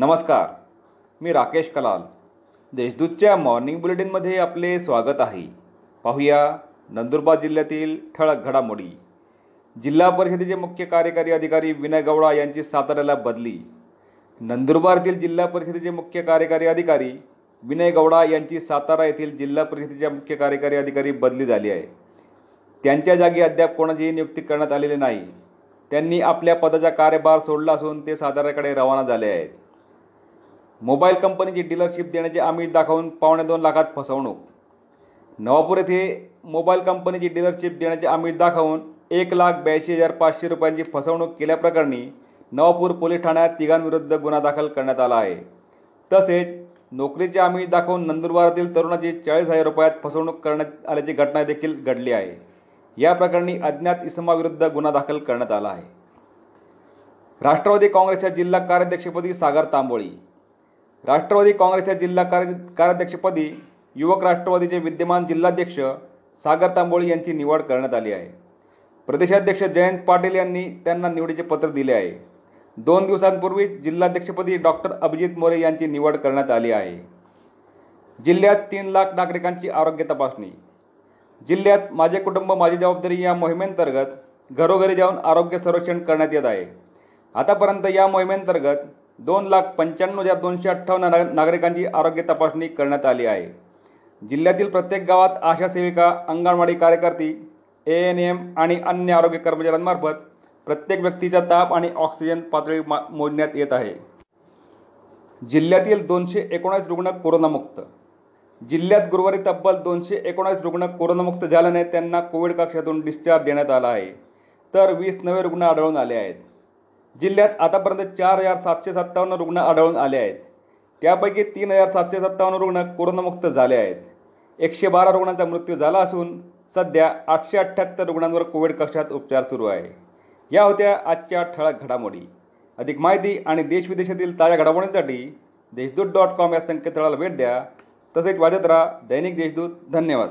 नमस्कार मी राकेश कलाल. देशदूतच्या मॉर्निंग बुलेटिनमध्ये आपले स्वागत आहे. पाहूया नंदुरबार जिल्ह्यातील ठळक घडामोडी. जिल्हा परिषदेचे मुख्य कार्यकारी अधिकारी विनय गौडा यांची साताऱ्याला बदली. नंदुरबारतील जिल्हा परिषदेचे मुख्य कार्यकारी अधिकारी विनय गौडा यांची सातारा येथील जिल्हा परिषदेच्या मुख्य कार्यकारी अधिकारी बदली झाली आहे. त्यांच्या जागी अद्याप कोणाचीही नियुक्ती करण्यात आलेली नाही. त्यांनी आपल्या पदाचा कार्यभार सोडला असून ते साताऱ्याकडे रवाना झाले आहेत. मोबाईल कंपनीची डीलरशिप देण्याचे आमिष दाखवून पावणे दोन लाखात फसवणूक. नवापूर येथे मोबाईल कंपनीची डीलरशिप देण्याचे आमिष दाखवून एक लाख ब्याऐंशी हजार पाचशे रुपयांची फसवणूक केल्याप्रकरणी नवापूर पोलीस ठाण्यात तिघांविरुद्ध गुन्हा दाखल करण्यात आला आहे. तसेच नोकरीचे आमिष दाखवून नंदुरबारातील तरुणाची चाळीस हजार रुपयात फसवणूक करण्यात आल्याची घटना देखील घडली आहे. या प्रकरणी अज्ञात इसमाविरुद्ध गुन्हा दाखल करण्यात आला आहे. राष्ट्रवादी काँग्रेसच्या जिल्हा कार्याध्यक्षपदी सागर तांबोळी. राष्ट्रवादी काँग्रेसच्या जिल्हा कार्य कार्याध्यक्षपदी युवक राष्ट्रवादीचे विद्यमान जिल्हाध्यक्ष सागर तांबोळी यांची निवड करण्यात आली आहे. प्रदेशाध्यक्ष जयंत पाटील यांनी त्यांना निवडीचे पत्र दिले आहे. दोन दिवसांपूर्वी जिल्हाध्यक्षपदी डॉक्टर अभिजित मोरे यांची निवड करण्यात आली आहे. जिल्ह्यात तीन लाख नागरिकांची आरोग्य तपासणी. जिल्ह्यात माझे कुटुंब माझी जबाबदारी या मोहिमेंतर्गत घरोघरी जाऊन आरोग्य सर्वेक्षण करण्यात येत आहे. आतापर्यंत या मोहिमेंतर्गत दोन लाख पंच्याण्णव हजार दोनशे अठ्ठावन्न नागरिकांची आरोग्य तपासणी करण्यात आली आहे. जिल्ह्यातील प्रत्येक गावात आशा सेविका अंगणवाडी कार्यकर्ती ए एन एम आणि अन्य आरोग्य कर्मचाऱ्यांमार्फत प्रत्येक व्यक्तीचा ताप आणि ऑक्सिजन पातळी मा मोजण्यात येत आहे. जिल्ह्यातील दोनशे एकोणीस रुग्ण कोरोनामुक्त. जिल्ह्यात गुरुवारी तब्बल दोनशे एकोणीस रुग्ण कोरोनामुक्त झाल्याने त्यांना कोविड कक्षातून डिस्चार्ज देण्यात आला आहे. तर वीस नवे रुग्ण आढळून आले आहेत. जिल्ह्यात आतापर्यंत चार हजार सातशे सत्तावन्न रुग्ण आढळून आले आहेत. त्यापैकी तीन हजार सातशे सत्तावन्न रुग्ण कोरोनामुक्त झाले आहेत. एकशे बारा रुग्णांचा मृत्यू झाला असून सध्या आठशे अठ्ठ्याहत्तर रुग्णांवर कोविड कक्षात उपचार सुरू आहे. या होत्या आजच्या ठळक घडामोडी. अधिक माहिती आणि देशविदेशातील ताज्या घडामोडींसाठी देशदूत डॉट कॉम या संकेतस्थळाला भेट द्या. तसेच वाजत राहा दैनिक देशदूत. धन्यवाद.